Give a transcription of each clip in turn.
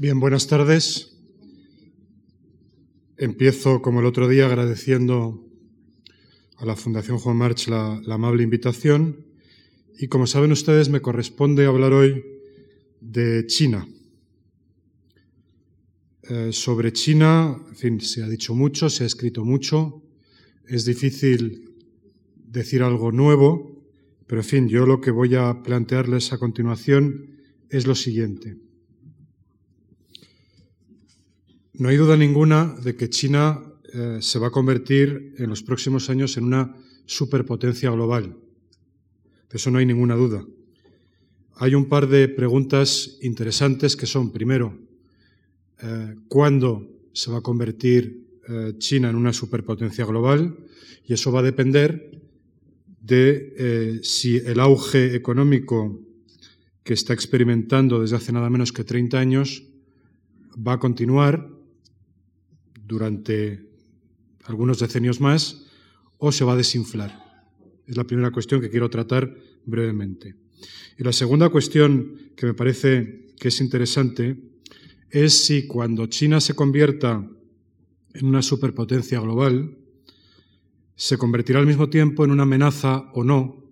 Bien, buenas tardes. Empiezo, como el otro día, agradeciendo a la Fundación Juan March la, amable invitación. Y como saben ustedes, me corresponde hablar hoy de China. Eh, sobre China, en fin, se ha dicho mucho, se ha escrito mucho. Es difícil decir algo nuevo, pero en fin, yo lo que voy a plantearles a continuación es lo siguiente. No hay duda ninguna de que China eh, se va a convertir en los próximos años en una superpotencia global. De eso no hay ninguna duda. Hay un par de preguntas interesantes que son, primero, eh, ¿cuándo se va a convertir eh, China en una superpotencia global? Y eso va a depender de si el auge económico que está experimentando desde hace nada menos que 30 años va a continuar durante algunos decenios más o se va a desinflar. Es la primera cuestión que quiero tratar brevemente. Y la segunda cuestión que me parece que es interesante es si cuando China se convierta en una superpotencia global, se convertirá al mismo tiempo en una amenaza o no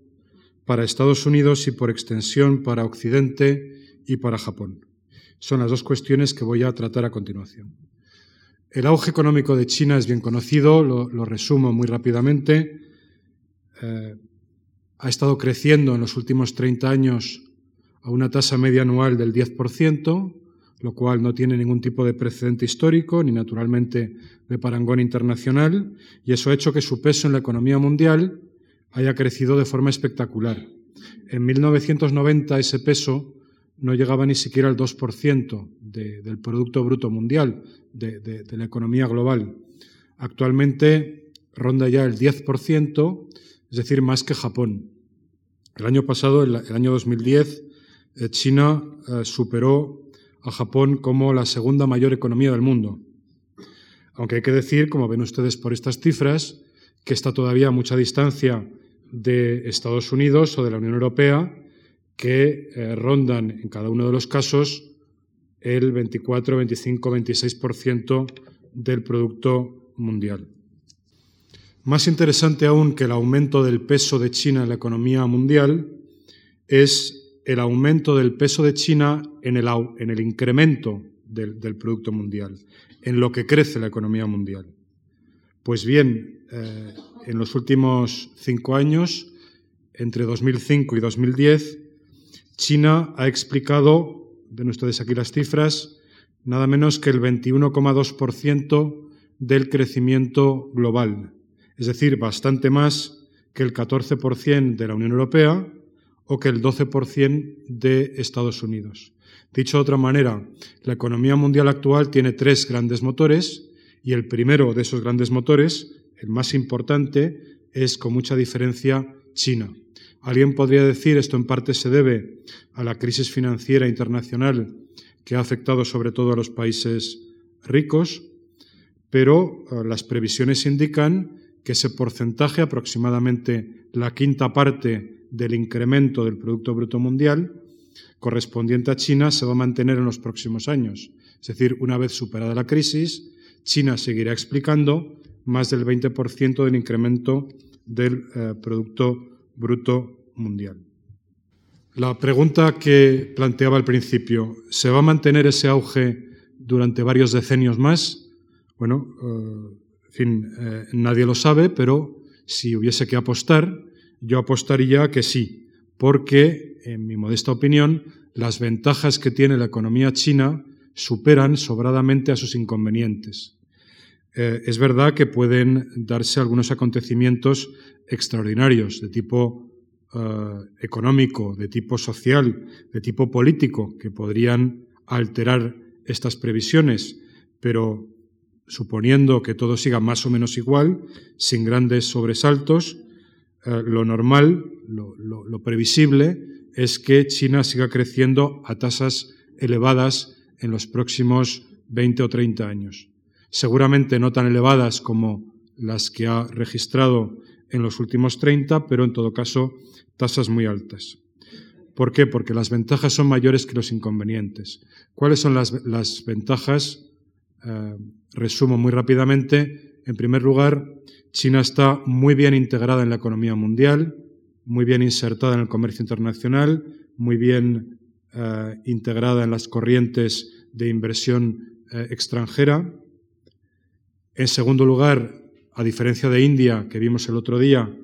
para Estados Unidos y por extensión para Occidente y para Japón. Son las dos cuestiones que voy a tratar a continuación. El auge económico de China es bien conocido, lo, resumo muy rápidamente. Eh, ha estado creciendo en los últimos 30 años a una tasa media anual del 10%, lo cual no tiene ningún tipo de precedente histórico ni naturalmente de parangón internacional, y eso ha hecho que su peso en la economía mundial haya crecido de forma espectacular. En 1990 ese peso no llegaba ni siquiera al 2% del Producto Bruto Mundial, de, la economía global. Actualmente ronda ya el 10%, es decir, más que Japón. El año pasado, el, año 2010, eh, China eh, superó a Japón como la segunda mayor economía del mundo. Aunque hay que decir, como ven ustedes por estas cifras, que está todavía a mucha distancia de Estados Unidos o de la Unión Europea, que eh, rondan en cada uno de los casos el 24, 25, 26% del Producto Mundial. Más interesante aún que el aumento del peso de China en la economía mundial es el aumento del peso de China en el, en el incremento del, Producto Mundial, en lo que crece la economía mundial. Pues bien, eh, en los últimos cinco años, entre 2005 y 2010, China ha explicado, ven ustedes aquí las cifras, nada menos que el 21,2% del crecimiento global, es decir, bastante más que el 14% de la Unión Europea o que el 12% de Estados Unidos. Dicho de otra manera, la economía mundial actual tiene tres grandes motores y el primero de esos grandes motores, el más importante, es con mucha diferencia China. Alguien podría decir esto en parte se debe a la crisis financiera internacional que ha afectado sobre todo a los países ricos, pero eh, las previsiones indican que ese porcentaje, aproximadamente la quinta parte del incremento del Producto Bruto Mundial, correspondiente a China, se va a mantener en los próximos años. Es decir, una vez superada la crisis, China seguirá explicando más del 20% del incremento del eh, Producto Bruto Mundial. La pregunta que planteaba al principio, ¿se va a mantener ese auge durante varios decenios más? Bueno, eh, en fin, eh, nadie lo sabe, pero si hubiese que apostar, yo apostaría que sí, porque, en mi modesta opinión, las ventajas que tiene la economía china superan sobradamente a sus inconvenientes. Eh, es verdad que pueden darse algunos acontecimientos extraordinarios de tipo eh, económico, de tipo social, de tipo político, que podrían alterar estas previsiones, pero suponiendo que todo siga más o menos igual, sin grandes sobresaltos, eh, lo normal, lo, previsible, es que China siga creciendo a tasas elevadas en los próximos 20 o 30 años. Seguramente no tan elevadas como las que ha registrado en los últimos 30, pero en todo caso tasas muy altas. ¿Por qué? Porque las ventajas son mayores que los inconvenientes. ¿Cuáles son las, ventajas? Eh, resumo muy rápidamente. En primer lugar, China está muy bien integrada en la economía mundial, muy bien insertada en el comercio internacional, muy bien eh, integrada en las corrientes de inversión eh, extranjera. En segundo lugar, a diferencia de India, que vimos el otro día,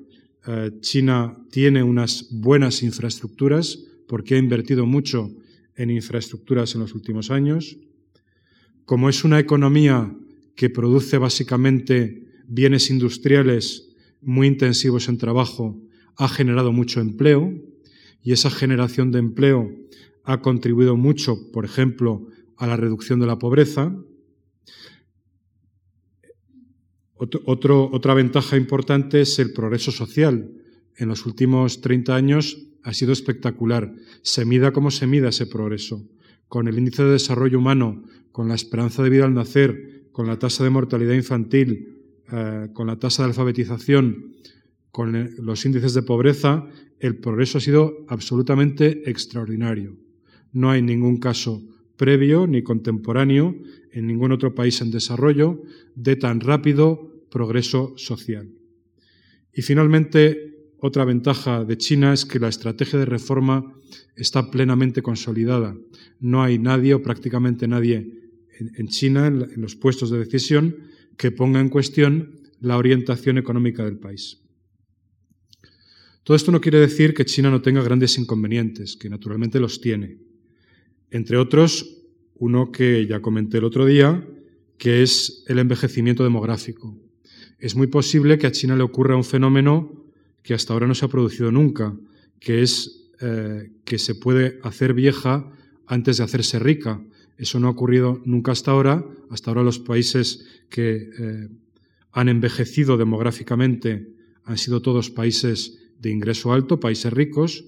eh, China tiene unas buenas infraestructuras porque ha invertido mucho en infraestructuras en los últimos años. Como es una economía que produce básicamente bienes industriales muy intensivos en trabajo, ha generado mucho empleo y esa generación de empleo ha contribuido mucho, por ejemplo, a la reducción de la pobreza. Otra ventaja importante es el progreso social. En los últimos 30 años ha sido espectacular. Se mida como se mida ese progreso. Con el índice de desarrollo humano, con la esperanza de vida al nacer, con la tasa de mortalidad infantil, eh, con la tasa de alfabetización, con los índices de pobreza, el progreso ha sido absolutamente extraordinario. No hay ningún caso previo ni contemporáneo en ningún otro país en desarrollo de tan rápido progreso social. Y finalmente, otra ventaja de China es que la estrategia de reforma está plenamente consolidada. No hay nadie o prácticamente nadie en China, en los puestos de decisión, que ponga en cuestión la orientación económica del país. Todo esto no quiere decir que China no tenga grandes inconvenientes, que naturalmente los tiene. Entre otros, uno que ya comenté el otro día, que es el envejecimiento demográfico. Es muy posible que a China le ocurra un fenómeno que hasta ahora no se ha producido nunca, que es eh, que se puede hacer vieja antes de hacerse rica. Eso no ha ocurrido nunca hasta ahora. Hasta ahora los países que eh, han envejecido demográficamente han sido todos países de ingreso alto, países ricos.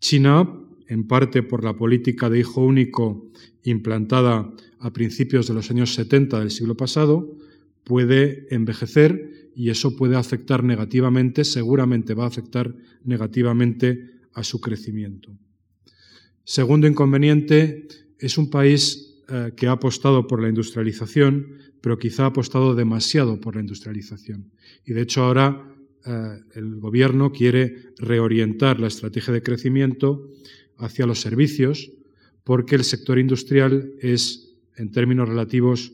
China en parte por la política de hijo único implantada a principios de los años 70 del siglo pasado, puede envejecer y eso puede afectar negativamente, seguramente va a afectar negativamente a su crecimiento. Segundo inconveniente, es un país eh, que ha apostado por la industrialización, pero quizá ha apostado demasiado por la industrialización. Y de hecho ahora eh, el gobierno quiere reorientar la estrategia de crecimiento hacia los servicios, porque el sector industrial es, en términos relativos,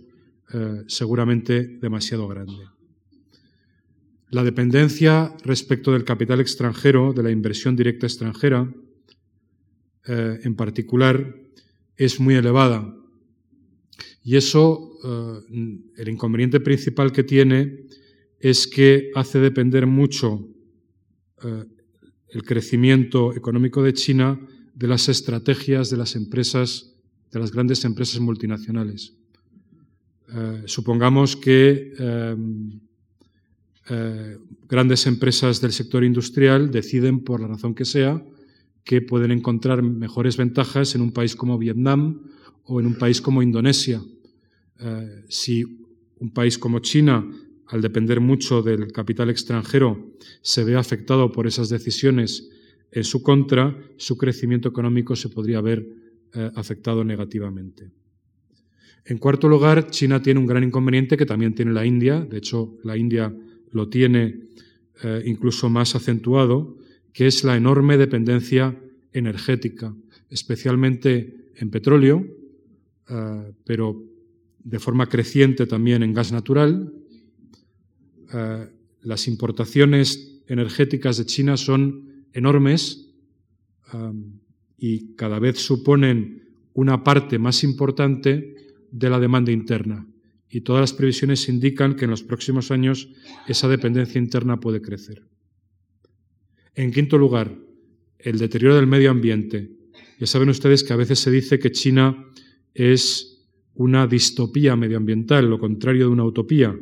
eh, seguramente demasiado grande. La dependencia respecto del capital extranjero, de la inversión directa extranjera, eh, en particular, es muy elevada. Y eso, eh, el inconveniente principal que tiene es que hace depender mucho el crecimiento económico de China de las estrategias de las empresas, de las grandes empresas multinacionales. Eh, supongamos que eh, eh, grandes empresas del sector industrial deciden, por la razón que sea, que pueden encontrar mejores ventajas en un país como Vietnam o en un país como Indonesia. si un país como China, al depender mucho del capital extranjero, se ve afectado por esas decisiones en su contra, su crecimiento económico se podría eh, afectado negativamente. En cuarto lugar, China tiene un gran inconveniente que también tiene la India, de hecho la India lo tiene eh, incluso más acentuado, que es la enorme dependencia energética, especialmente en petróleo, eh, pero de forma creciente también en gas natural. las importaciones energéticas de China son enormes y cada vez suponen una parte más importante de la demanda interna. Y todas las previsiones indican que en los próximos años esa dependencia interna puede crecer. En quinto lugar, el deterioro del medio ambiente. Ya saben ustedes que a veces se dice que China es una distopía medioambiental, lo contrario de una utopía.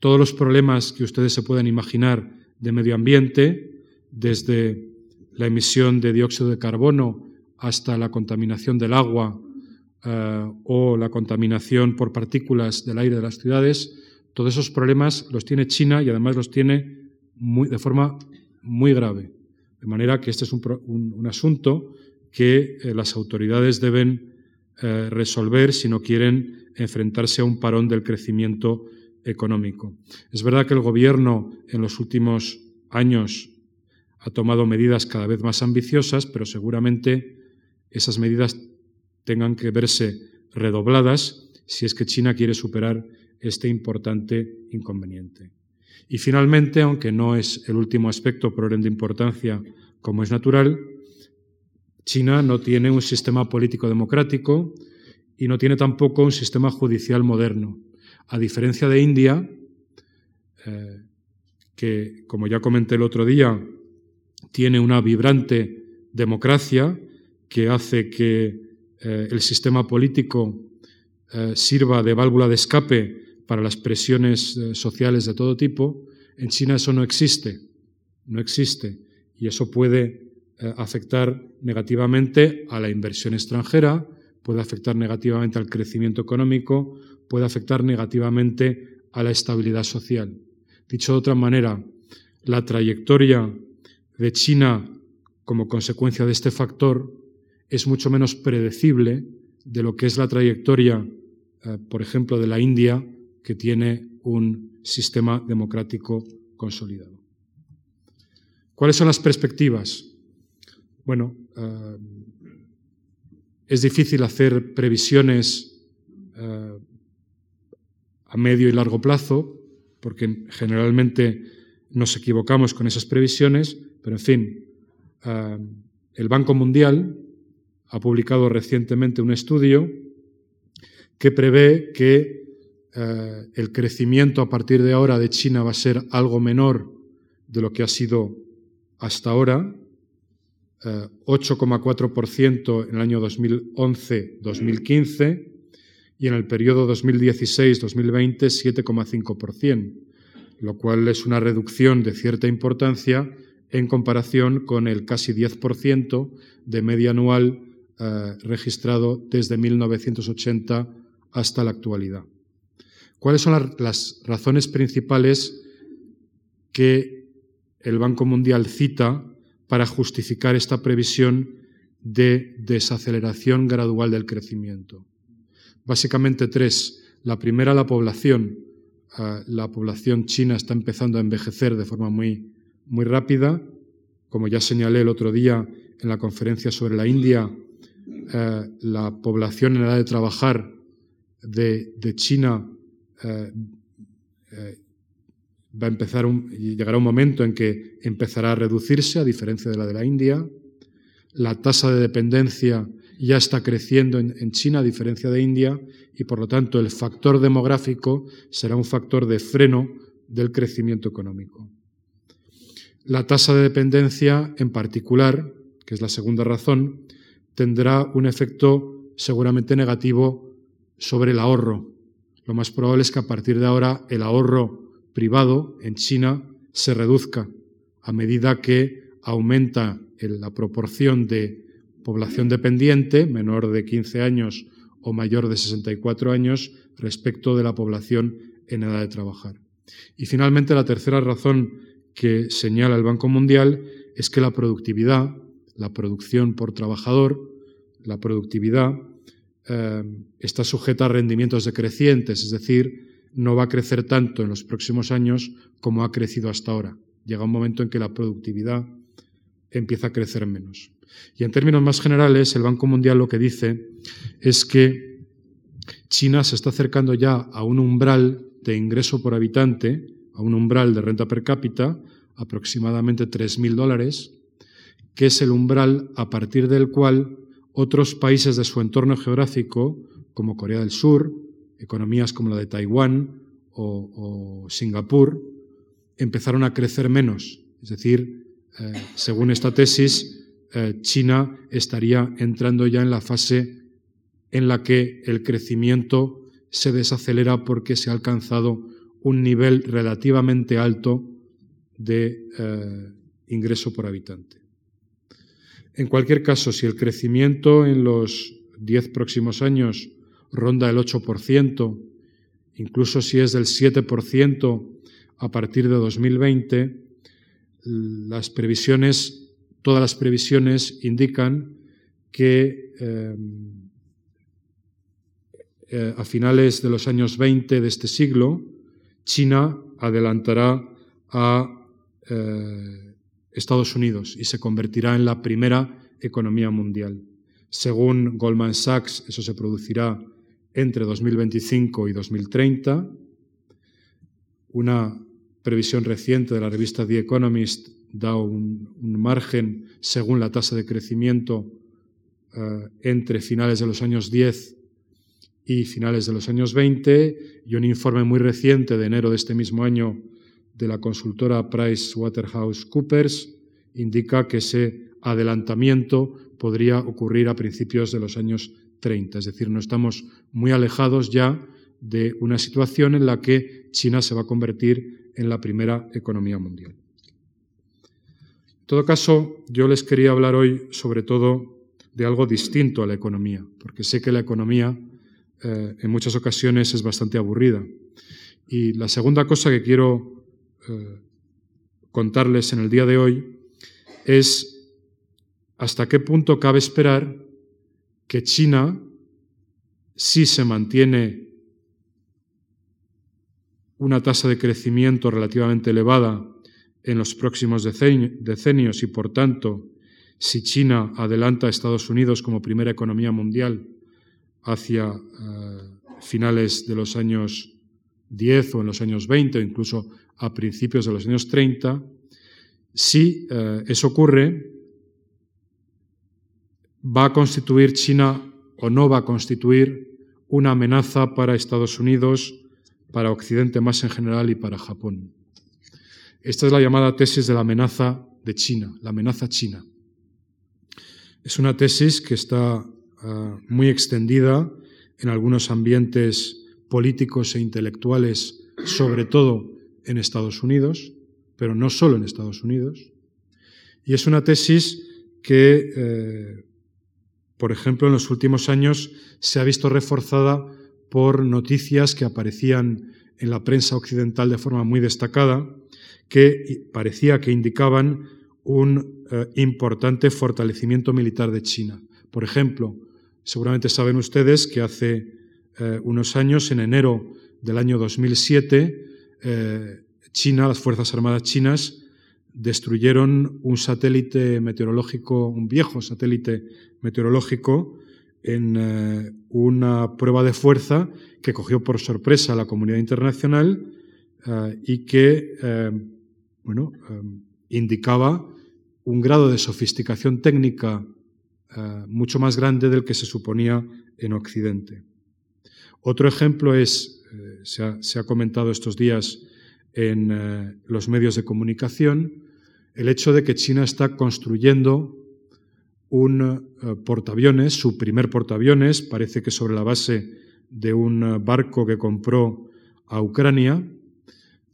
todos los problemas que ustedes se puedan imaginar de medio ambiente, desde la emisión de dióxido de carbono hasta la contaminación del agua eh, o la contaminación por partículas del aire de las ciudades, todos esos problemas los tiene China y además los tiene de forma muy grave. De manera que este es un, asunto que eh, las autoridades deben eh, resolver si no quieren enfrentarse a un parón del crecimiento económico. Es verdad que el Gobierno en los últimos años ha tomado medidas cada vez más ambiciosas, pero seguramente esas medidas tengan que verse redobladas si es que China quiere superar este importante inconveniente. Y finalmente, aunque no es el último aspecto por orden de importancia como es natural, China no tiene un sistema político democrático y no tiene tampoco un sistema judicial moderno. A diferencia de India, eh, que, como ya comenté el otro día, tiene una vibrante democracia que hace que eh, el sistema político eh, sirva de válvula de escape para las presiones eh, sociales de todo tipo, en China eso no existe, no existe. Y eso puede afectar negativamente a la inversión extranjera, puede afectar negativamente al crecimiento económico, puede afectar negativamente a la estabilidad social. Dicho de otra manera, la trayectoria de China como consecuencia de este factor es mucho menos predecible de lo que es la trayectoria, eh, por ejemplo, de la India, que tiene un sistema democrático consolidado. ¿Cuáles son las perspectivas? Bueno, eh, es difícil hacer previsiones eh, a medio y largo plazo, porque generalmente nos equivocamos con esas previsiones, pero en fin, el Banco Mundial ha publicado recientemente un estudio que prevé que eh, el crecimiento a partir de ahora de China va a ser algo menor de lo que ha sido hasta ahora, 8,4% eh, en el año 2011-2015 y en el periodo 2016-2020 7,5%, lo cual es una reducción de cierta importancia en comparación con el casi 10% de media anual eh, registrado desde 1980 hasta la actualidad. ¿Cuáles son las razones principales que el Banco Mundial cita para justificar esta previsión de desaceleración gradual del crecimiento? Básicamente tres. La primera, la población. Eh, la población china está empezando a envejecer de forma muy, muy rápida. Como ya señalé el otro día en la conferencia sobre la India, eh, la población en edad de trabajar de, China eh, eh, va a empezar llegará un momento en que empezará a reducirse, a diferencia de la de la India. La tasa de dependencia ya está creciendo en, en, China, a diferencia de India, y por lo tanto el factor demográfico será un factor de freno del crecimiento económico. La tasa de dependencia, en particular, que es la segunda razón, tendrá un efecto seguramente negativo sobre el ahorro. Lo más probable es que a partir de ahora el ahorro privado en China se reduzca a medida que aumenta la proporción de población dependiente, menor de 15 años o mayor de 64 años, respecto de la población en edad de trabajar. Y finalmente, la tercera razón que señala el Banco Mundial es que la productividad, la producción por trabajador, la productividad eh, está sujeta a rendimientos decrecientes, es decir, no va a crecer tanto en los próximos años como ha crecido hasta ahora. Llega un momento en que la productividad empieza a crecer menos. Y en términos más generales, el Banco Mundial lo que dice es que China se está acercando ya a un umbral de ingreso por habitante, a un umbral de renta per cápita, aproximadamente 3.000 dólares, que es el umbral a partir del cual otros países de su entorno geográfico, como Corea del Sur, economías como la de Taiwán o, Singapur, empezaron a crecer menos. Es decir, eh, según esta tesis, eh, China estaría entrando ya en la fase en la que el crecimiento se desacelera porque se ha alcanzado un nivel relativamente alto de eh, ingreso por habitante. En cualquier caso, si el crecimiento en los diez próximos años ronda el 8%, incluso si es del 7% a partir de 2020, las previsiones todas las previsiones indican que em, eh, a finales de los años 20 de este siglo, China adelantará a eh, Estados Unidos y se convertirá en la primera economía mundial. Según Goldman Sachs, eso se producirá entre 2025 y 2030. Una previsión reciente de la revista The Economist da un, margen según la tasa de crecimiento eh, entre finales de los años 10 y finales de los años 20 y un informe muy reciente de enero de este mismo año de la consultora PricewaterhouseCoopers indica que ese adelantamiento podría ocurrir a principios de los años 30. Es decir, no estamos muy alejados ya de una situación en la que China se va a convertir en la primera economía mundial. En todo caso, yo les quería hablar hoy sobre todo de algo distinto a la economía, porque sé que la economía eh, en muchas ocasiones es bastante aburrida. Y la segunda cosa que quiero eh, contarles en el día de hoy es hasta qué punto cabe esperar que China, si se mantiene una tasa de crecimiento relativamente elevada en los próximos decenios y, por tanto, si China adelanta a Estados Unidos como primera economía mundial hacia eh, finales de los años 10 o en los años 20 o incluso a principios de los años 30, si eh, eso ocurre, va a constituir China o no va a constituir una amenaza para Estados Unidos, para Occidente más en general y para Japón. Esta es la llamada tesis de la amenaza de China, la amenaza china. Es una tesis que está ah, muy extendida en algunos ambientes políticos e intelectuales, sobre todo en Estados Unidos, pero no solo en Estados Unidos. Y es una tesis que, eh, por ejemplo, en los últimos años se ha visto reforzada por noticias que aparecían en la prensa occidental de forma muy destacada, que parecía que indicaban un eh, importante fortalecimiento militar de China. Por ejemplo, seguramente saben ustedes que hace eh, unos años, en enero del año 2007, eh, China, las Fuerzas Armadas chinas, destruyeron un satélite meteorológico, un viejo satélite meteorológico, en una prueba de fuerza que cogió por sorpresa a la comunidad internacional y que bueno, indicaba un grado de sofisticación técnica eh, mucho más grande del que se suponía en Occidente. Otro ejemplo es, eh, se, ha, comentado estos días en eh, los medios de comunicación, el hecho de que China está construyendo un portaaviones, su primer portaaviones, parece que sobre la base de un barco que compró a Ucrania.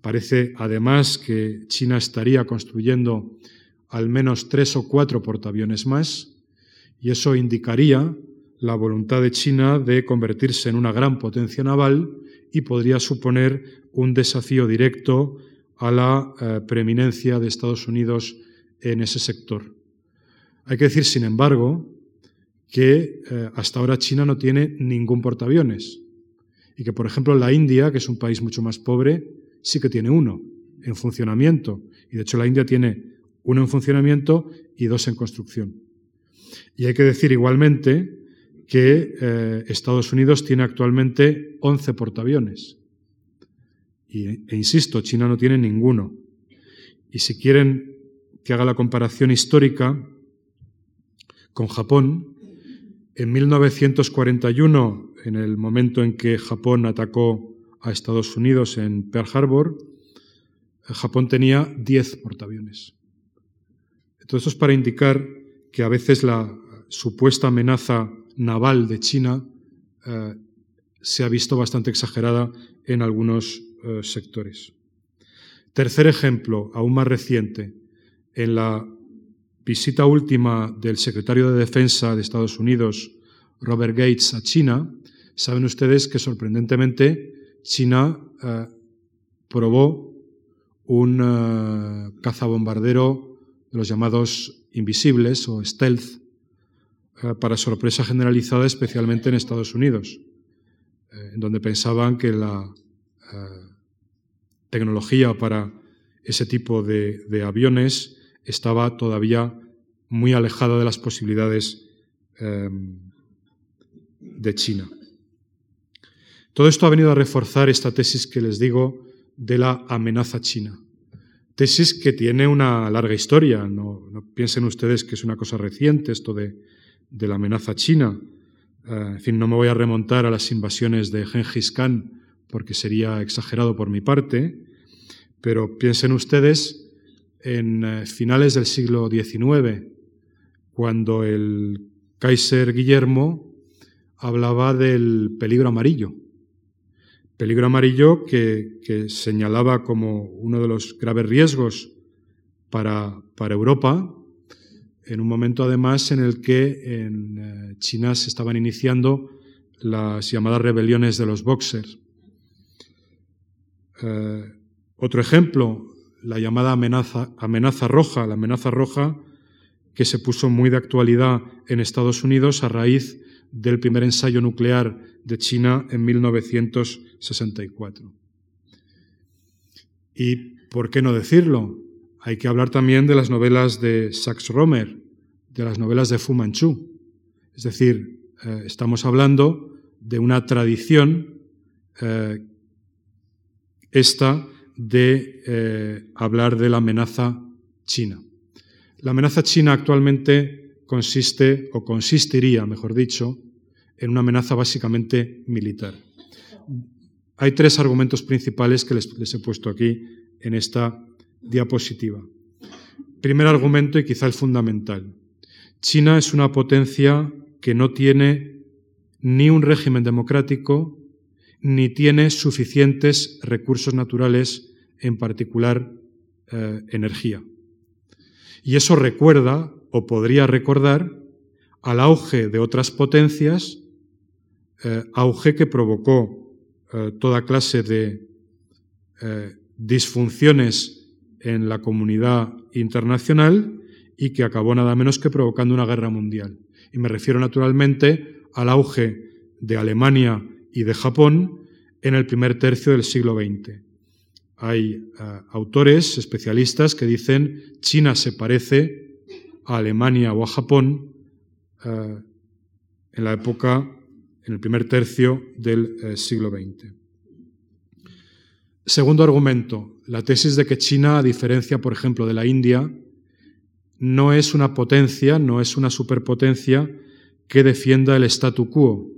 Parece además que China estaría construyendo al menos tres o cuatro portaaviones más, y eso indicaría la voluntad de China de convertirse en una gran potencia naval y podría suponer un desafío directo a la eh, preeminencia de Estados Unidos en ese sector. Hay que decir, sin embargo, que eh, hasta ahora China no tiene ningún portaaviones y que, por ejemplo, la India, que es un país mucho más pobre, sí que tiene uno en funcionamiento. Y de hecho la India tiene uno en funcionamiento y dos en construcción. Y hay que decir igualmente que eh, Estados Unidos tiene actualmente 11 portaaviones. Y, e insisto, China no tiene ninguno. Y si quieren que haga la comparación histórica con Japón, en 1941, en el momento en que Japón atacó a Estados Unidos en Pearl Harbor, Japón tenía 10 portaaviones. Todo esto es para indicar que a veces la supuesta amenaza naval de China eh, se ha visto bastante exagerada en algunos eh, sectores. Tercer ejemplo, aún más reciente, en la visita última del secretario de Defensa de Estados Unidos, Robert Gates, a China, saben ustedes que sorprendentemente China eh, probó un cazabombardero los llamados invisibles o stealth para sorpresa generalizada, especialmente en Estados Unidos, eh, en donde pensaban que la tecnología para ese tipo de, de, aviones estaba todavía muy alejada de las posibilidades de China. Todo esto ha venido a reforzar esta tesis que les digo de la amenaza china. Tesis que tiene una larga historia. No, piensen ustedes que es una cosa reciente esto de, la amenaza china. Eh, en fin, no me voy a remontar a las invasiones de Genghis Khan porque sería exagerado por mi parte, pero piensen ustedes en eh, finales del siglo XIX, cuando el Kaiser Guillermo hablaba del peligro amarillo Peligro amarillo que, señalaba como uno de los graves riesgos para, para, Europa, en un momento además en el que en eh, China se estaban iniciando las llamadas rebeliones de los boxers. Eh, otro ejemplo, la llamada amenaza, amenaza roja, la amenaza roja que se puso muy de actualidad en Estados Unidos a raíz del primer ensayo nuclear de China en 1964. Y, ¿por qué no decirlo? Hay que hablar también de las novelas de Sax Romer, de las novelas de Fu Manchu. Es decir, eh, estamos hablando de una tradición eh, esta de eh, hablar de la amenaza china. La amenaza china actualmente consiste, o consistiría, mejor dicho, en una amenaza básicamente militar. Hay tres argumentos principales que les, he puesto aquí en esta diapositiva. Primer argumento y quizá el fundamental. China es una potencia que no tiene ni un régimen democrático ni tiene suficientes recursos naturales, en particular eh, energía. Y eso recuerda, o podría recordar, al auge de otras potencias eh, auge que provocó eh, toda clase de disfunciones en la comunidad internacional y que acabó nada menos que provocando una guerra mundial. Y me refiero naturalmente al auge de Alemania y de Japón en el primer tercio del siglo XX. Hay autores, especialistas, que dicen China se parece a Alemania o a Japón en la época en el primer tercio del eh, siglo XX. Segundo argumento, la tesis de que China, a diferencia, por ejemplo, de la India, no es una potencia, no es una superpotencia que defienda el statu quo.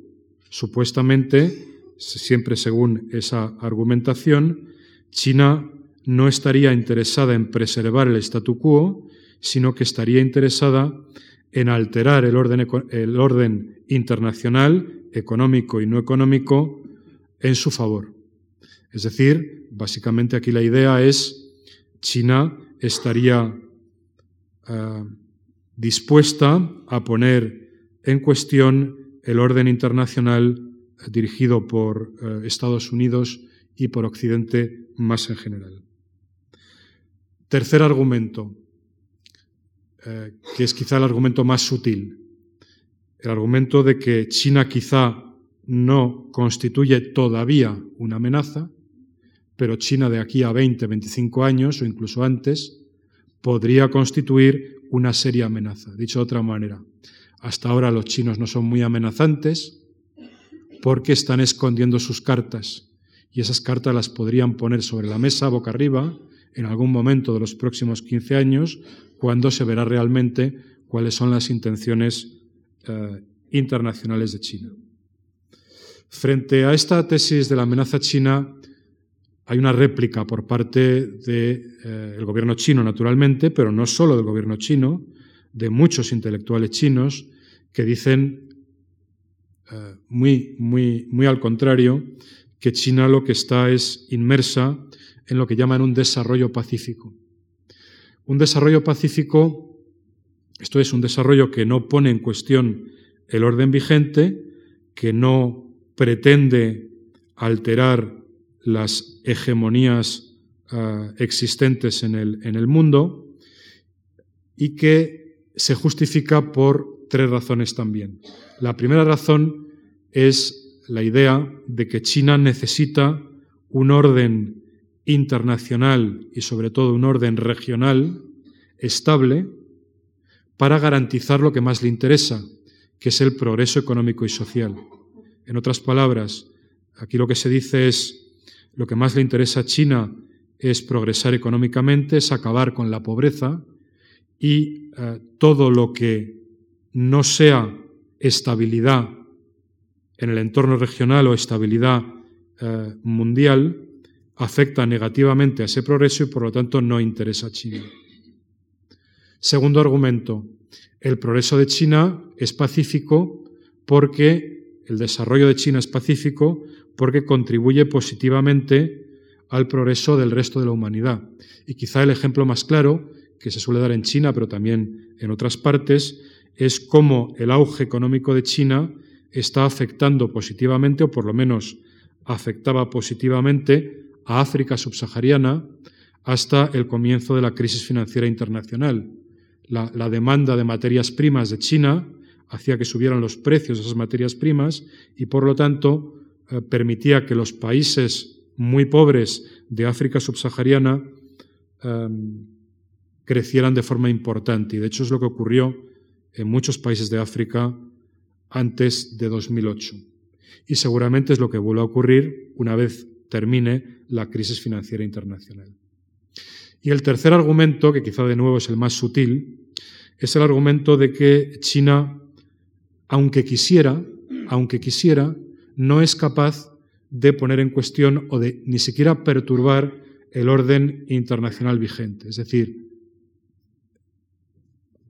Supuestamente, siempre según esa argumentación, China no estaría interesada en preservar el statu quo, sino que estaría interesada en alterar el orden, el orden internacional económico y no económico en su favor. Es decir, básicamente aquí la idea es China estaría eh, dispuesta a poner en cuestión el orden internacional dirigido por eh, Estados Unidos y por Occidente más en general. Tercer argumento, eh, que es quizá el argumento más sutil el argumento de que China quizá no constituye todavía una amenaza, pero China de aquí a 20, 25 años o incluso antes podría constituir una seria amenaza. Dicho de otra manera, hasta ahora los chinos no son muy amenazantes porque están escondiendo sus cartas y esas cartas las podrían poner sobre la mesa boca arriba en algún momento de los próximos 15 años cuando se verá realmente cuáles son las intenciones eh, internacionales de China. Frente a esta tesis de la amenaza china, hay una réplica por parte del eh, gobierno chino, naturalmente, pero no solo del gobierno chino, de muchos intelectuales chinos que dicen eh, muy, muy, muy al contrario, que China lo que está es inmersa en lo que llaman un desarrollo pacífico. Un desarrollo pacífico esto es un desarrollo que no pone en cuestión el orden vigente, que no pretende alterar las hegemonías ah, existentes en el, en el, mundo y que se justifica por tres razones también. La primera razón es la idea de que China necesita un orden internacional y sobre todo un orden regional estable para garantizar lo que más le interesa, que es el progreso económico y social. En otras palabras, aquí lo que se dice es, lo que más le interesa a China es progresar económicamente, es acabar con la pobreza y eh, todo lo que no sea estabilidad en el entorno regional o estabilidad eh, mundial afecta negativamente a ese progreso y por lo tanto no interesa a China. Segundo argumento, el progreso de China es pacífico porque el desarrollo de China es pacífico porque contribuye positivamente al progreso del resto de la humanidad. Y quizá el ejemplo más claro, que se suele dar en China, pero también en otras partes, es cómo el auge económico de China está afectando positivamente, o por lo menos afectaba positivamente, a África subsahariana hasta el comienzo de la crisis financiera internacional la, demanda de materias primas de China hacía que subieran los precios de esas materias primas y, por lo tanto, permitía que los países muy pobres de África subsahariana em, crecieran de forma importante. Y, de hecho, es lo que ocurrió en muchos países de África antes de 2008. Y seguramente es lo que vuelve a ocurrir una vez termine la crisis financiera internacional. Y el tercer argumento, que quizá de nuevo es el más sutil, es el argumento de que China, aunque quisiera, aunque quisiera, no es capaz de poner en cuestión o de ni siquiera perturbar el orden internacional vigente. Es decir,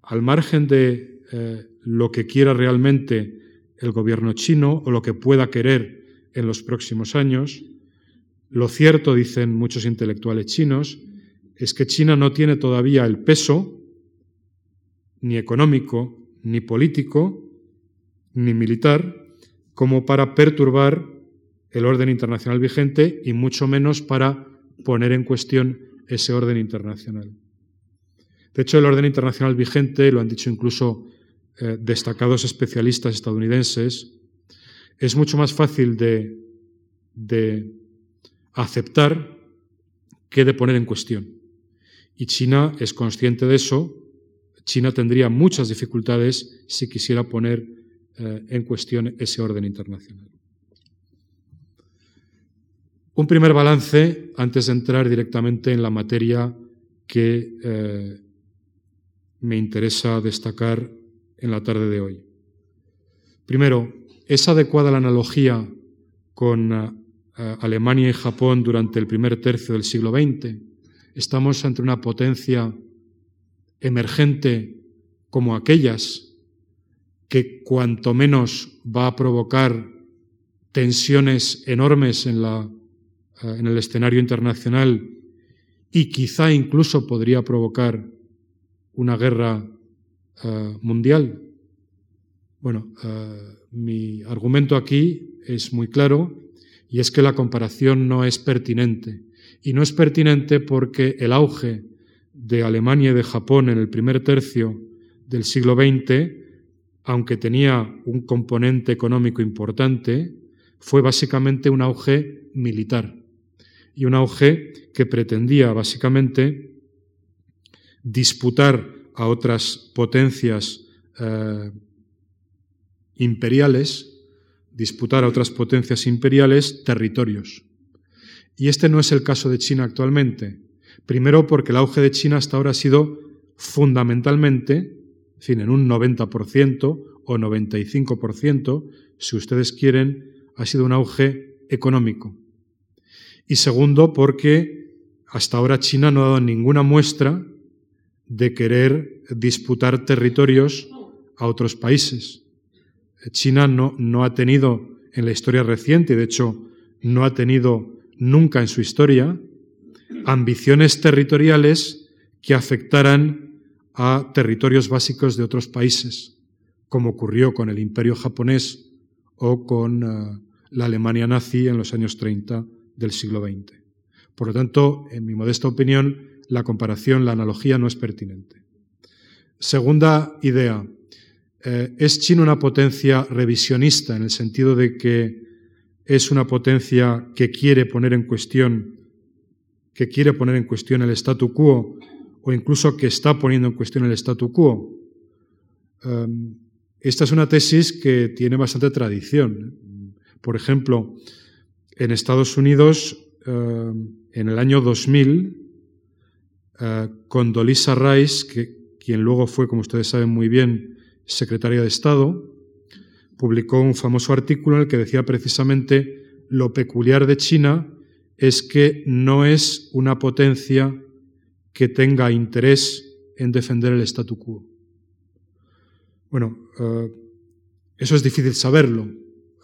al margen de eh, lo que quiera realmente el gobierno chino o lo que pueda querer en los próximos años, lo cierto, dicen muchos intelectuales chinos, es que China no tiene todavía el peso, ni económico, ni político, ni militar, como para perturbar el orden internacional vigente y mucho menos para poner en cuestión ese orden internacional. De hecho, el orden internacional vigente, lo han dicho incluso eh, destacados especialistas estadounidenses, es mucho más fácil de, de aceptar que de poner en cuestión. Y China es consciente de eso. China tendría muchas dificultades si quisiera poner eh, en cuestión ese orden internacional. Un primer balance antes de entrar directamente en la materia que eh, me interesa destacar en la tarde de hoy. Primero, ¿es adecuada la analogía con eh, Alemania y Japón durante el primer tercio del siglo XX? estamos ante una potencia emergente como aquellas que cuanto menos va a provocar tensiones enormes en, la, eh, en el escenario internacional y quizá incluso podría provocar una guerra eh, mundial. Bueno, eh, mi argumento aquí es muy claro y es que la comparación no es pertinente y no es pertinente porque el auge de Alemania y de Japón en el primer tercio del siglo XX, aunque tenía un componente económico importante, fue básicamente un auge militar y un auge que pretendía básicamente disputar a otras potencias eh, imperiales, disputar a otras potencias imperiales territorios. Y este no es el caso de China actualmente. Primero porque el auge de China hasta ahora ha sido fundamentalmente, en fin, en un 90% o 95%, si ustedes quieren, ha sido un auge económico. Y segundo porque hasta ahora China no ha dado ninguna muestra de querer disputar territorios a otros países. China no, no ha tenido en la historia reciente, de hecho, no ha tenido nunca en su historia ambiciones territoriales que afectaran a territorios básicos de otros países, como ocurrió con el imperio japonés o con eh, la Alemania nazi en los años 30 del siglo XX. Por lo tanto, en mi modesta opinión, la comparación, la analogía no es pertinente. Segunda idea, eh, ¿es China una potencia revisionista en el sentido de que es una potencia que quiere poner en cuestión, que quiere poner en cuestión el statu quo o incluso que está poniendo en cuestión el statu quo? Em, esta es una tesis que tiene bastante tradición. Por ejemplo, en Estados Unidos, em, en el año 2000, eh, con Dolisa Rice, quien luego fue, como ustedes saben muy bien, secretaria de Estado, publicó un famoso artículo en el que decía precisamente lo peculiar de China es que no es una potencia que tenga interés en defender el statu quo. Bueno, eh, eso es difícil saberlo.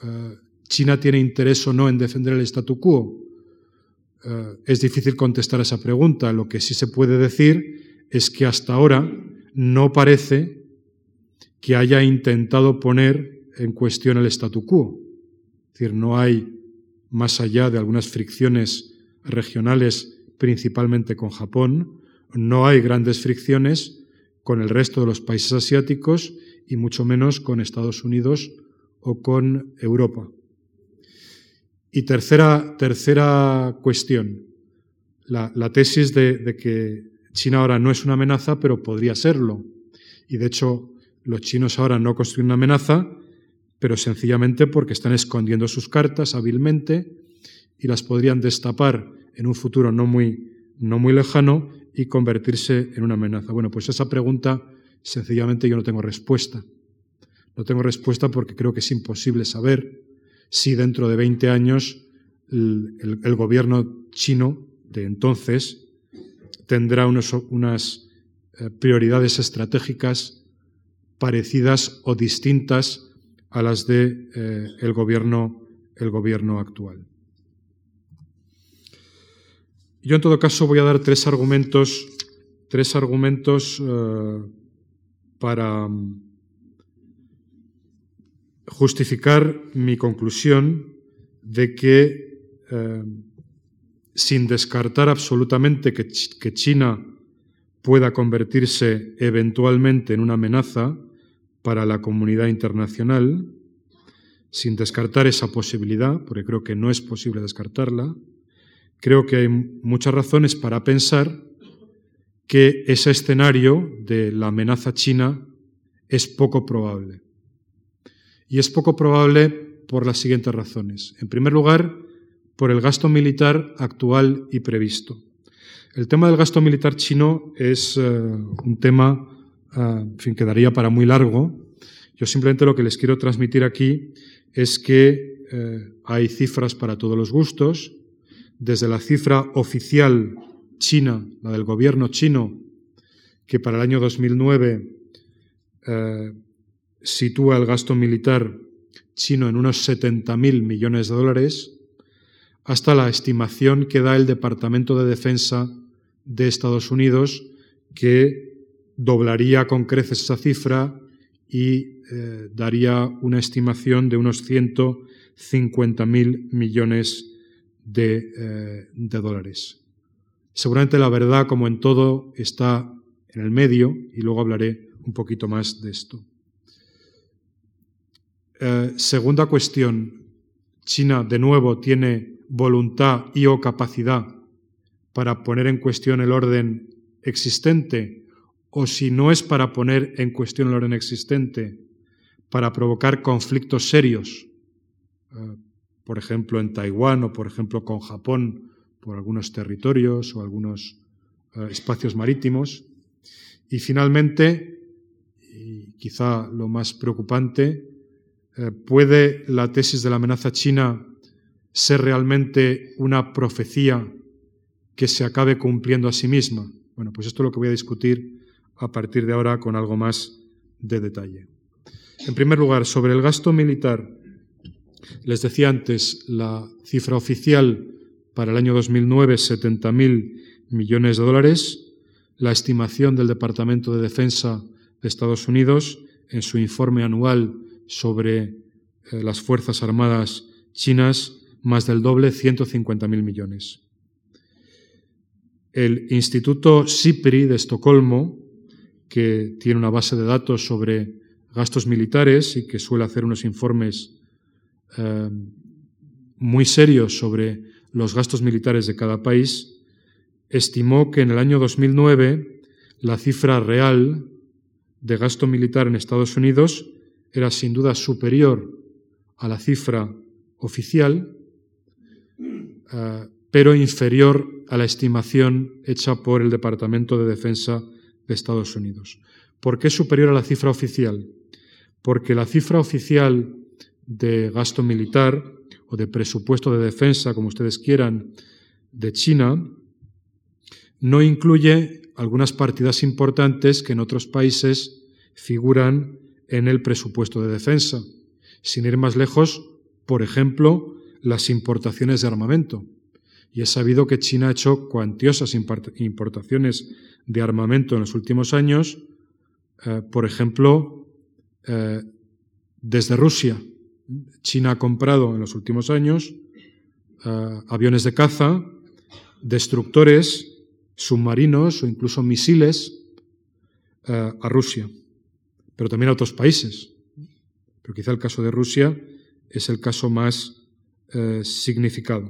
Eh, China tiene interés o no en defender el statu quo. Eh, es difícil contestar esa pregunta. Lo que sí se puede decir es que hasta ahora no parece que haya intentado poner en cuestión el statu quo. Es decir, no hay, más allá de algunas fricciones regionales, principalmente con Japón, no hay grandes fricciones con el resto de los países asiáticos y mucho menos con Estados Unidos o con Europa. Y tercera, tercera cuestión, la, tesis de, que China ahora no es una amenaza, pero podría serlo. Y de hecho, los chinos ahora no construyen una amenaza, pero sencillamente porque están escondiendo sus cartas hábilmente y las podrían destapar en un futuro no muy, no muy lejano y convertirse en una amenaza. Bueno, pues esa pregunta sencillamente yo no tengo respuesta. No tengo respuesta porque creo que es imposible saber si dentro de 20 años el, gobierno chino de entonces tendrá unas eh, prioridades estratégicas parecidas o distintas a las de eh, gobierno el gobierno actual. Yo en todo caso voy a dar tres argumentos tres argumentos eh, para justificar mi conclusión de que, eh, sin descartar absolutamente que, que China pueda convertirse eventualmente en una amenaza para la comunidad internacional, sin descartar esa posibilidad, porque creo que no es posible descartarla, creo que hay muchas razones para pensar que ese escenario de la amenaza china es poco probable. Y es poco probable por las siguientes razones. En primer lugar, por el gasto militar actual y previsto. El tema del gasto militar chino es eh, un tema, en fin, quedaría para muy largo. Yo simplemente lo que les quiero transmitir aquí es que eh, hay cifras para todos los gustos, desde la cifra oficial china, la del gobierno chino, que para el año 2009 sitúa el gasto militar chino en unos 70.000 millones de dólares, hasta la estimación que da el Departamento de Defensa de Estados Unidos, que doblaría con creces esa cifra y eh, daría una estimación de unos 150.000 millones de, eh, de dólares. Seguramente la verdad, como en todo, está en el medio y luego hablaré un poquito más de esto. Eh, segunda cuestión, China de nuevo tiene voluntad y o capacidad para poner en cuestión el orden existente o si no es para poner en cuestión el orden existente, para provocar conflictos serios, eh, por ejemplo en Taiwán o por ejemplo con Japón por algunos territorios o algunos eh, espacios marítimos. Y finalmente, y quizá lo más preocupante, eh, ¿Puede la tesis de la amenaza china ser realmente una profecía que se acabe cumpliendo a sí misma? Bueno, pues esto es lo que voy a discutir a partir de ahora con algo más de detalle. En primer lugar, sobre el gasto militar, les decía antes, la cifra oficial para el año 2009 es 70.000 millones de dólares. La estimación del Departamento de Defensa de Estados Unidos en su informe anual sobre eh, las Fuerzas Armadas chinas, más del doble, 150.000 millones. El Instituto SIPRI de Estocolmo, que tiene una base de datos sobre gastos militares y que suele hacer unos informes eh, muy serios sobre los gastos militares de cada país, estimó que en el año 2009 la cifra real de gasto militar en Estados Unidos era sin duda superior a la cifra oficial, eh, pero inferior a la estimación hecha por el Departamento de Defensa de Estados Unidos. ¿Por qué superior a la cifra oficial? Porque la cifra oficial de gasto militar o de presupuesto de defensa, como ustedes quieran, de China, no incluye algunas partidas importantes que en otros países figuran en el presupuesto de defensa. Sin ir más lejos, por ejemplo, las importaciones de armamento. Y es sabido que China ha hecho cuantiosas importaciones de armamento en los últimos años, eh, por ejemplo, eh, desde Rusia. China ha comprado en los últimos años eh, aviones de caza, destructores, submarinos o incluso misiles a Rusia, pero también a otros países. Pero quizá el caso de Rusia es el caso más significado.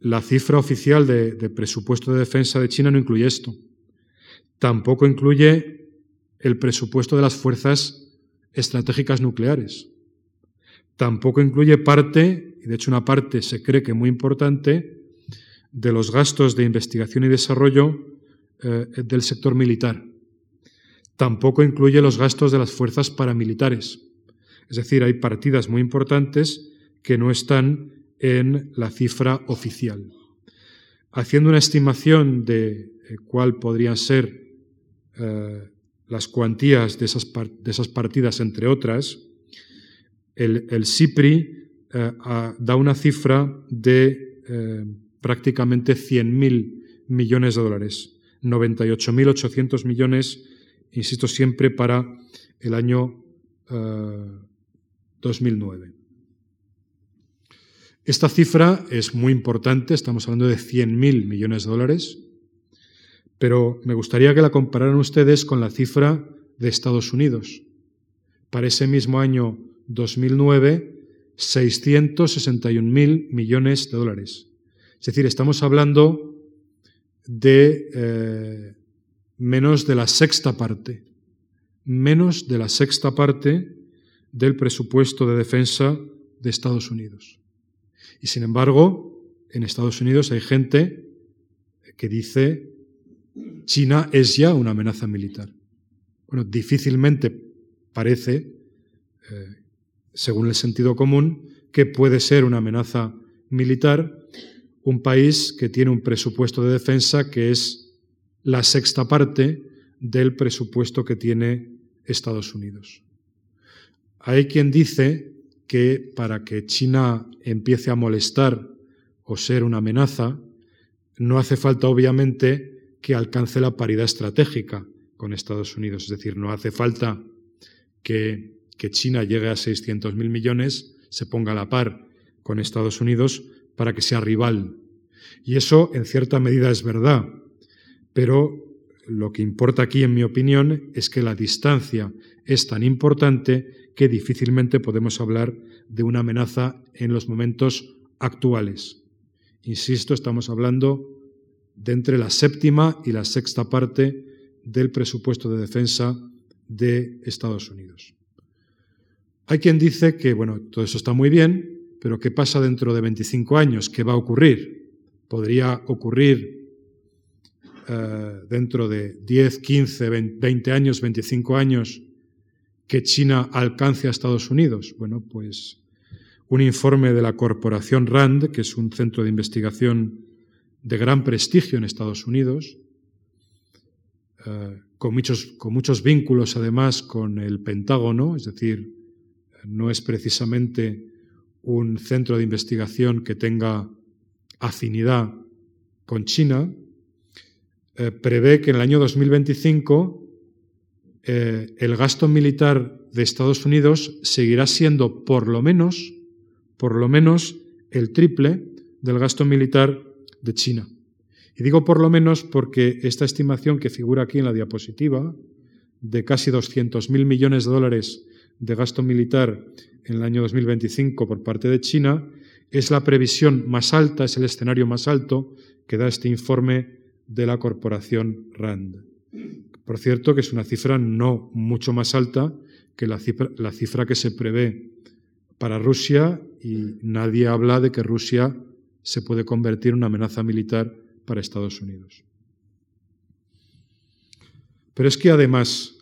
La cifra oficial de, presupuesto de defensa de China no incluye esto. Tampoco incluye el presupuesto de las fuerzas estratégicas nucleares. Tampoco incluye parte, y de hecho una parte se cree que muy importante, de los gastos de investigación y desarrollo eh, del sector militar. Tampoco incluye los gastos de las fuerzas paramilitares. Es decir, hay partidas muy importantes que no están en la cifra oficial. Haciendo una estimación de eh, cuál podrían ser eh, las cuantías de esas, de esas, partidas, entre otras, el, el CIPRI eh, da una cifra de prácticamente 100.000 millones de dólares, 98.800 millones, insisto siempre, para el año 2009. Esta cifra es muy importante, estamos hablando de 100.000 millones de dólares, pero me gustaría que la compararan ustedes con la cifra de Estados Unidos. Para ese mismo año 2009, 661.000 millones de dólares. Es decir, estamos hablando de eh, menos de la sexta parte, menos de la sexta parte del presupuesto de defensa de Estados Unidos. Y sin embargo, en Estados Unidos hay gente que dice China es ya una amenaza militar. Bueno, difícilmente parece, eh, según el sentido común, que puede ser una amenaza militar un país que tiene un presupuesto de defensa que es la sexta parte del presupuesto que tiene Estados Unidos. Hay quien dice que para que China empiece a molestar o ser una amenaza, no hace falta obviamente que alcance la paridad estratégica con Estados Unidos. Es decir, no hace falta que, China llegue a 600.000 millones, se ponga a la par con Estados Unidos para que sea rival. Y eso en cierta medida es verdad, pero lo que importa aquí, en mi opinión, es que la distancia es tan importante que difícilmente podemos hablar de una amenaza en los momentos actuales. Insisto, estamos hablando de entre la séptima y la sexta parte del presupuesto de defensa de Estados Unidos. Hay quien dice que, bueno, todo eso está muy bien, pero ¿qué pasa dentro de 25 años? ¿Qué va a ocurrir? Podría ocurrir eh, dentro de 10, 15, 20 años, 25 años, que China alcance a Estados Unidos? Bueno, pues un informe de la corporación RAND, que es un centro de investigación de gran prestigio en Estados Unidos, eh, con, muchos, con muchos vínculos además con el Pentágono, es decir, no es precisamente un centro de investigación que tenga afinidad con China, eh, prevé que en el año 2025 eh, el gasto militar de Estados Unidos seguirá siendo por lo menos, por lo menos el triple del gasto militar de China. Y digo por lo menos porque esta estimación que figura aquí en la diapositiva, de casi 200.000 millones de dólares de gasto militar en el año 2025 por parte de China, es la previsión más alta, es el escenario más alto que da este informe de la corporación RAND. Por cierto, que es una cifra no mucho más alta que la cifra, que se prevé para Rusia y nadie habla de que Rusia se puede convertir en una amenaza militar para Estados Unidos. Pero es que además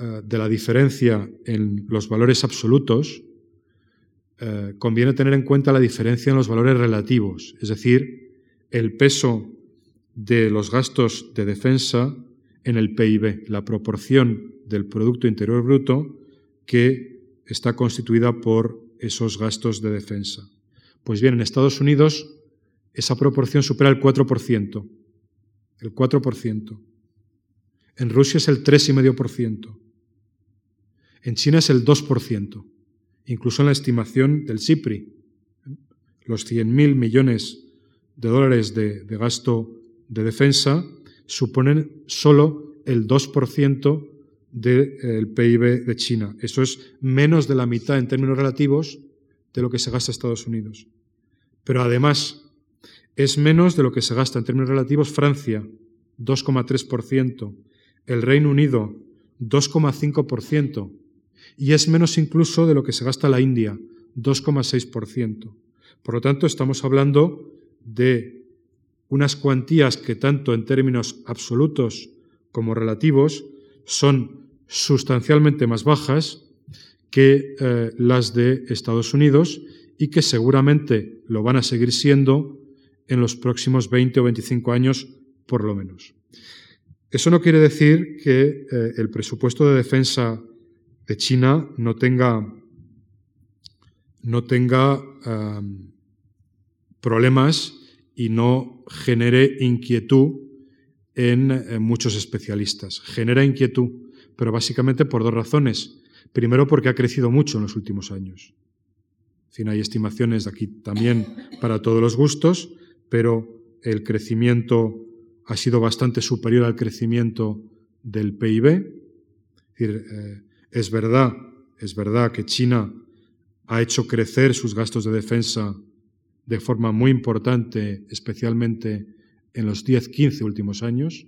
eh, de la diferencia en los valores absolutos, eh, conviene tener en cuenta la diferencia en los valores relativos, es decir, el peso de los gastos de defensa en el PIB, la proporción del Producto Interior Bruto que está constituida por esos gastos de defensa. Pues bien, en Estados Unidos esa proporción supera el 4%. El 4%. En Rusia es el 3,5%. En China es el 2% incluso en la estimación del CIPRI. Los 100.000 millones de dólares de, gasto de defensa suponen solo el 2% del PIB de China. Eso es menos de la mitad en términos relativos de lo que se gasta Estados Unidos. Pero además, es menos de lo que se gasta en términos relativos Francia, 2,3%, el Reino Unido, 2,5%, y es menos incluso de lo que se gasta la India, 2,6%. Por lo tanto, estamos hablando de unas cuantías que tanto en términos absolutos como relativos son sustancialmente más bajas que eh, las de Estados Unidos y que seguramente lo van a seguir siendo en los próximos 20 o 25 años por lo menos. Eso no quiere decir que eh, el presupuesto de defensa de China no tenga, no tenga problemas y no genere inquietud en, en muchos especialistas. Genera inquietud, pero básicamente por dos razones. Primero, porque ha crecido mucho en los últimos años. En fin, hay estimaciones aquí también para todos los gustos, pero el crecimiento ha sido bastante superior al crecimiento del PIB. Eh, es verdad, es verdad que China ha hecho crecer sus gastos de defensa de forma muy importante, especialmente en los 10-15 últimos años,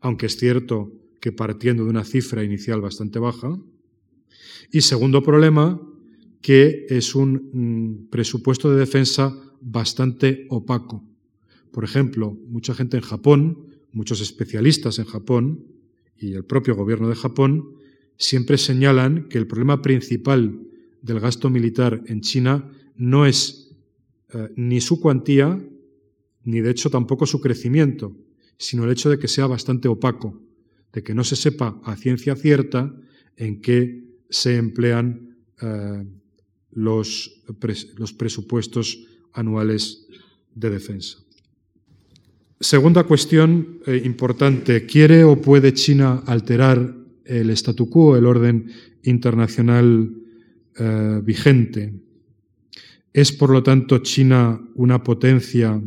aunque es cierto que partiendo de una cifra inicial bastante baja. Y segundo problema, que es un mm, presupuesto de defensa bastante opaco. Por ejemplo, mucha gente en Japón, muchos especialistas en Japón y el propio gobierno de Japón siempre señalan que el problema principal del gasto militar en China no es eh, ni su cuantía, ni de hecho tampoco su crecimiento, sino el hecho de que sea bastante opaco, de que no se sepa a ciencia cierta en qué se emplean eh, los, los presupuestos anuales de defensa. Segunda cuestión eh, importante, ¿quiere o puede China alterar el statu quo, el orden internacional eh, vigente. ¿Es, por lo tanto, China una potencia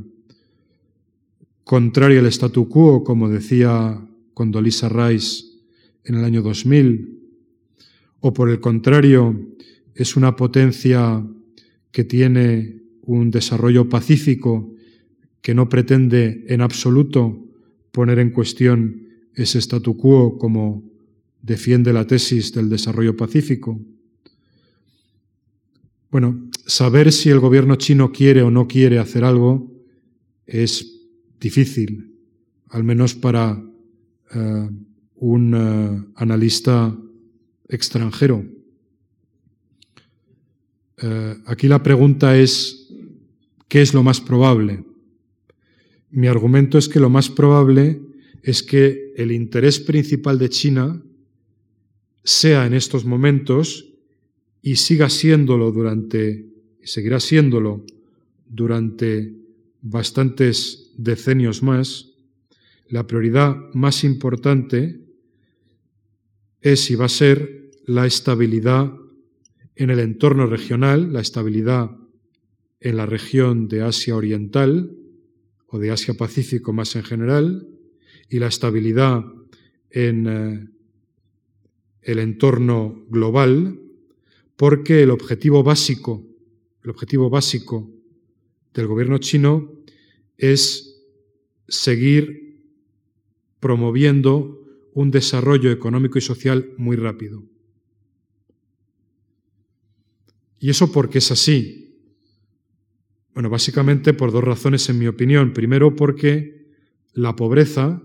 contraria al statu quo, como decía Condoleezza Rice en el año 2000? ¿O, por el contrario, es una potencia que tiene un desarrollo pacífico que no pretende en absoluto poner en cuestión ese statu quo como defiende la tesis del desarrollo pacífico. Bueno, saber si el gobierno chino quiere o no quiere hacer algo es difícil, al menos para eh, un eh, analista extranjero. Eh, aquí la pregunta es, ¿qué es lo más probable? Mi argumento es que lo más probable es que el interés principal de China sea en estos momentos y siga siéndolo durante, y seguirá siéndolo durante bastantes decenios más, la prioridad más importante es y va a ser la estabilidad en el entorno regional, la estabilidad en la región de Asia Oriental, o de Asia-Pacífico más en general y la estabilidad en eh, el entorno global, porque el objetivo básico, el objetivo básico del gobierno chino es seguir promoviendo un desarrollo económico y social muy rápido. ¿Y eso por qué es así? Bueno, básicamente por dos razones en mi opinión. Primero porque la pobreza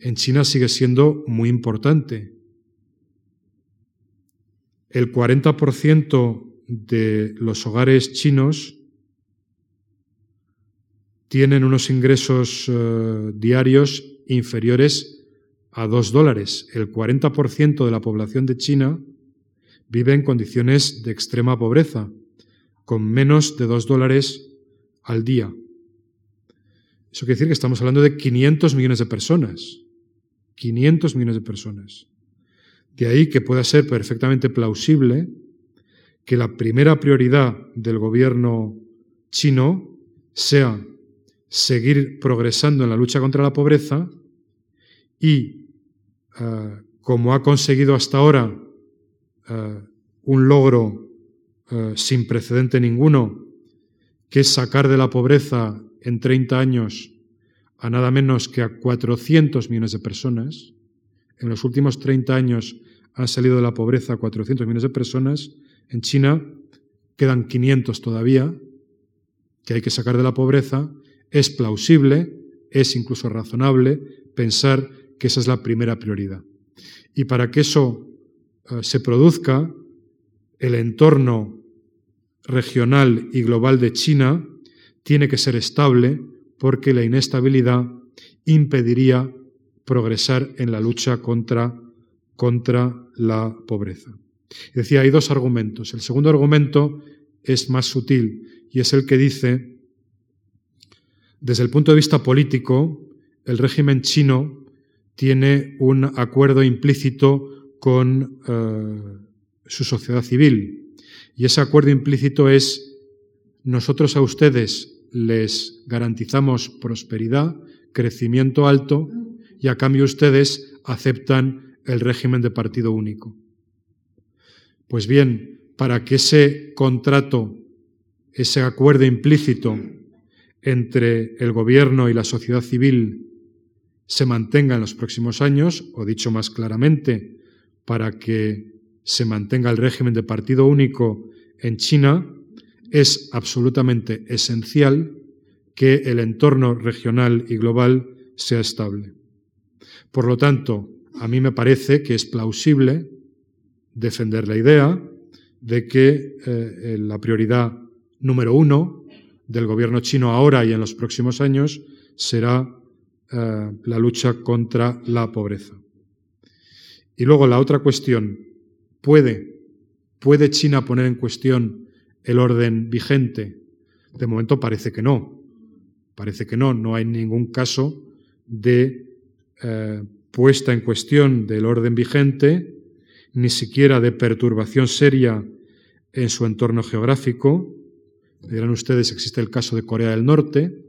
en China sigue siendo muy importante. El 40% de los hogares chinos tienen unos ingresos eh, diarios inferiores a dos dólares. El 40% de la población de China vive en condiciones de extrema pobreza, con menos de dos dólares al día. Eso quiere decir que estamos hablando de 500 millones de personas. 500 millones de personas. De ahí que pueda ser perfectamente plausible que la primera prioridad del gobierno chino sea seguir progresando en la lucha contra la pobreza y, eh, como ha conseguido hasta ahora eh, un logro eh, sin precedente ninguno, que es sacar de la pobreza en 30 años a nada menos que a 400 millones de personas. En los últimos 30 años han salido de la pobreza 400 millones de personas. En China quedan 500 todavía que hay que sacar de la pobreza. Es plausible, es incluso razonable pensar que esa es la primera prioridad. Y para que eso se produzca, el entorno regional y global de China tiene que ser estable porque la inestabilidad impediría progresar en la lucha contra, contra la pobreza. Decía, hay dos argumentos. El segundo argumento es más sutil y es el que dice, desde el punto de vista político, el régimen chino tiene un acuerdo implícito con eh, su sociedad civil. Y ese acuerdo implícito es, nosotros a ustedes les garantizamos prosperidad, crecimiento alto, y a cambio ustedes aceptan el régimen de partido único. Pues bien, para que ese contrato, ese acuerdo implícito entre el gobierno y la sociedad civil se mantenga en los próximos años, o dicho más claramente, para que se mantenga el régimen de partido único en China, es absolutamente esencial que el entorno regional y global sea estable. Por lo tanto, a mí me parece que es plausible defender la idea de que eh, la prioridad número uno del gobierno chino ahora y en los próximos años será eh, la lucha contra la pobreza. Y luego la otra cuestión, ¿puede, ¿puede China poner en cuestión el orden vigente? De momento parece que no. Parece que no. No hay ningún caso de eh, puesta en cuestión del orden vigente, ni siquiera de perturbación seria en su entorno geográfico. Dirán ustedes, existe el caso de Corea del Norte,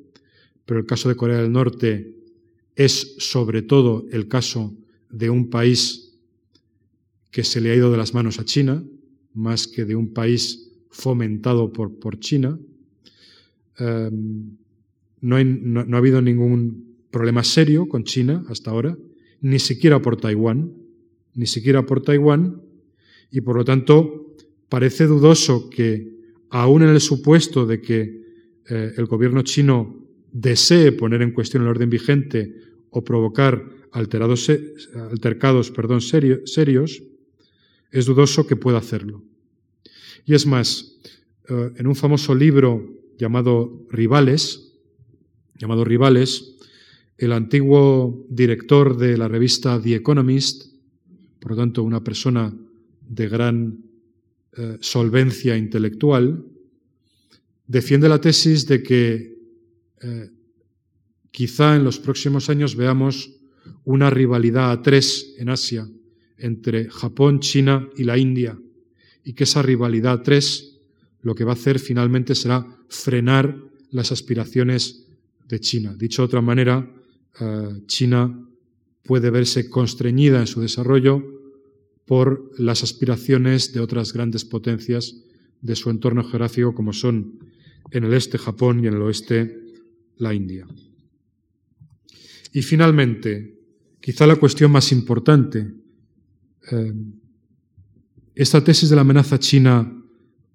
pero el caso de Corea del Norte es sobre todo el caso de un país que se le ha ido de las manos a China, más que de un país fomentado por, por China. Em, no, no, ha habido ningún problema serio con China hasta ahora, ni siquiera por Taiwán, ni siquiera por Taiwán, y por lo tanto parece dudoso que, aun en el supuesto de que eh, el gobierno chino desee poner en cuestión el orden vigente o provocar alterados, altercados perdón, serios, es dudoso que pueda hacerlo. Y es más, eh, en un famoso libro llamado Rivales, llamado Rivales, el antiguo director de la revista The Economist, por lo tanto una persona de gran eh, solvencia intelectual, defiende la tesis de que eh, quizá en los próximos años veamos una rivalidad a tres en Asia entre Japón, China y la India, y que esa rivalidad tres lo que va a hacer finalmente será frenar las aspiraciones de China. Dicho de otra manera, eh, China puede verse constreñida en su desarrollo por las aspiraciones de otras grandes potencias de su entorno geográfico, como son en el este Japón y en el oeste la India. Y finalmente, quizá la cuestión más importante, eh, esta tesis de la amenaza china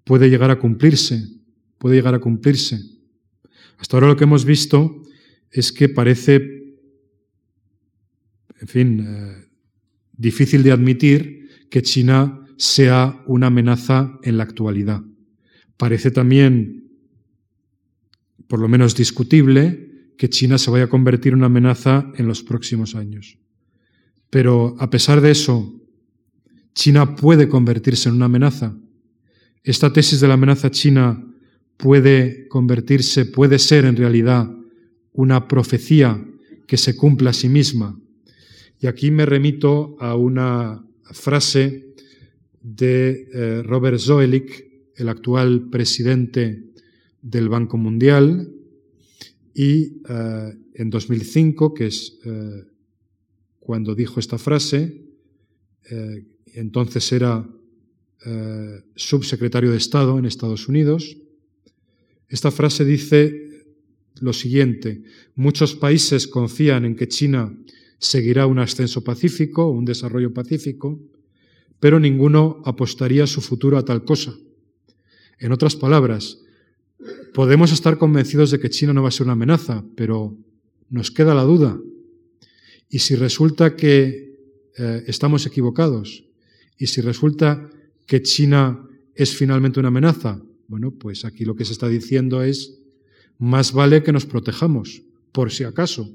puede llegar a cumplirse, puede llegar a cumplirse. Hasta ahora lo que hemos visto es que parece, en fin, eh, difícil de admitir que China sea una amenaza en la actualidad. Parece también, por lo menos discutible, que China se vaya a convertir en una amenaza en los próximos años. Pero a pesar de eso, China puede convertirse en una amenaza. Esta tesis de la amenaza china puede convertirse, puede ser en realidad una profecía que se cumpla a sí misma. Y aquí me remito a una frase de eh, Robert Zoellick, el actual presidente del Banco Mundial, y eh, en 2005, que es eh, cuando dijo esta frase, entonces era subsecretario de Estado en Estados Unidos, esta frase dice lo siguiente, muchos países confían en que China seguirá un ascenso pacífico, un desarrollo pacífico, pero ninguno apostaría su futuro a tal cosa. En otras palabras, podemos estar convencidos de que China no va a ser una amenaza, pero nos queda la duda. Y si resulta que eh, estamos equivocados, y si resulta que China es finalmente una amenaza, bueno, pues aquí lo que se está diciendo es, más vale que nos protejamos, por si acaso.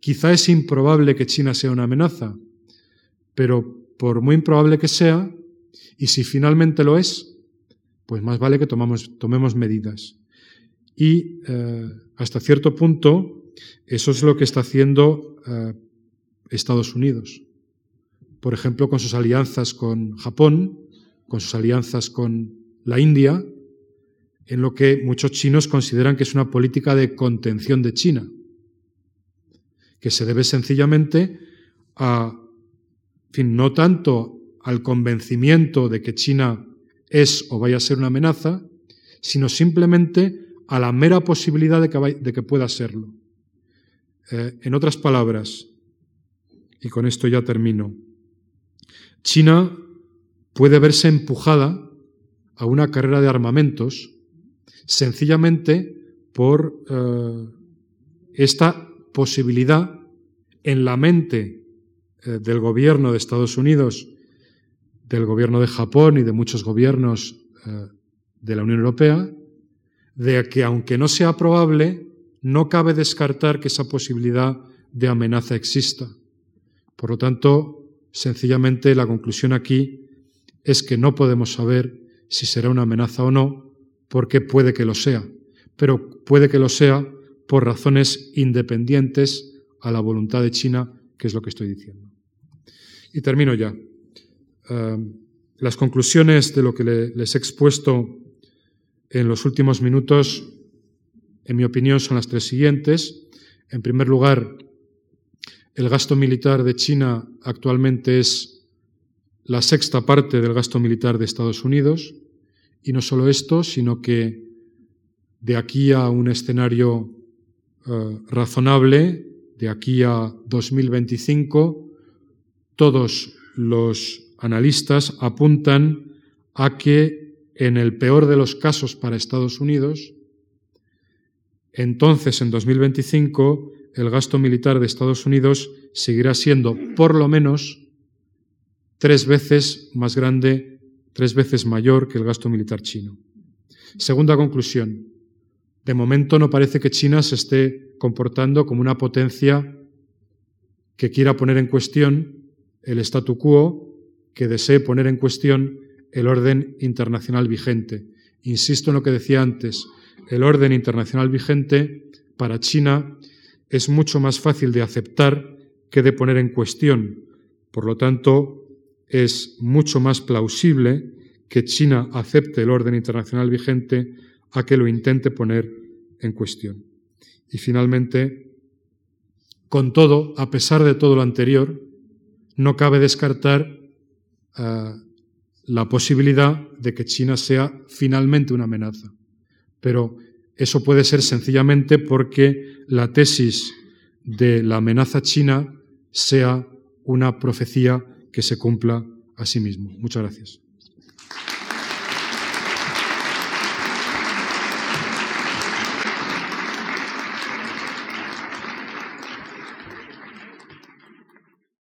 Quizá es improbable que China sea una amenaza, pero por muy improbable que sea, y si finalmente lo es, pues más vale que tomemos medidas. Y eh, hasta cierto punto, eso es lo que está haciendo eh, Estados Unidos. Por ejemplo, con sus alianzas con Japón, con sus alianzas con la India, en lo que muchos chinos consideran que es una política de contención de China, que se debe sencillamente a, fin, no tanto al convencimiento de que China es o vaya a ser una amenaza, sino simplemente a la mera posibilidad de que, pueda serlo. Eh, en otras palabras, y con esto ya termino, China puede verse empujada a una carrera de armamentos sencillamente por eh, esta posibilidad en la mente eh, del gobierno de Estados Unidos, del gobierno de Japón y de muchos gobiernos eh, de la Unión Europea, de que aunque no sea probable, no cabe descartar que esa posibilidad de amenaza exista. Por lo tanto, sencillamente la conclusión aquí es que no podemos saber si será una amenaza o no, porque puede que lo sea, pero puede que lo sea por razones independientes a la voluntad de China, que es lo que estoy diciendo. Y termino ya. Em, las conclusiones de lo que les he expuesto en los últimos minutos, en mi opinión, son las tres siguientes. En primer lugar, el gasto militar de China actualmente es la sexta parte del gasto militar de Estados Unidos. Y no solo esto, sino que de aquí a un escenario eh, razonable, de aquí a 2025, todos los analistas apuntan a que en el peor de los casos para Estados Unidos, entonces en 2025 el gasto militar de Estados Unidos seguirá siendo por lo menos tres veces más grande, tres veces mayor que el gasto militar chino. Segunda conclusión. De momento no parece que China se esté comportando como una potencia que quiera poner en cuestión el statu quo, que desee poner en cuestión el orden internacional vigente. Insisto en lo que decía antes, el orden internacional vigente para China es mucho más fácil de aceptar que de poner en cuestión. Por lo tanto, es mucho más plausible que China acepte el orden internacional vigente a que lo intente poner en cuestión. Y finalmente, con todo, a pesar de todo lo anterior, no cabe descartar eh, la posibilidad de que China sea finalmente una amenaza. Pero eso puede ser sencillamente porque la tesis de la amenaza china sea una profecía que se cumpla a sí mismo. Muchas gracias.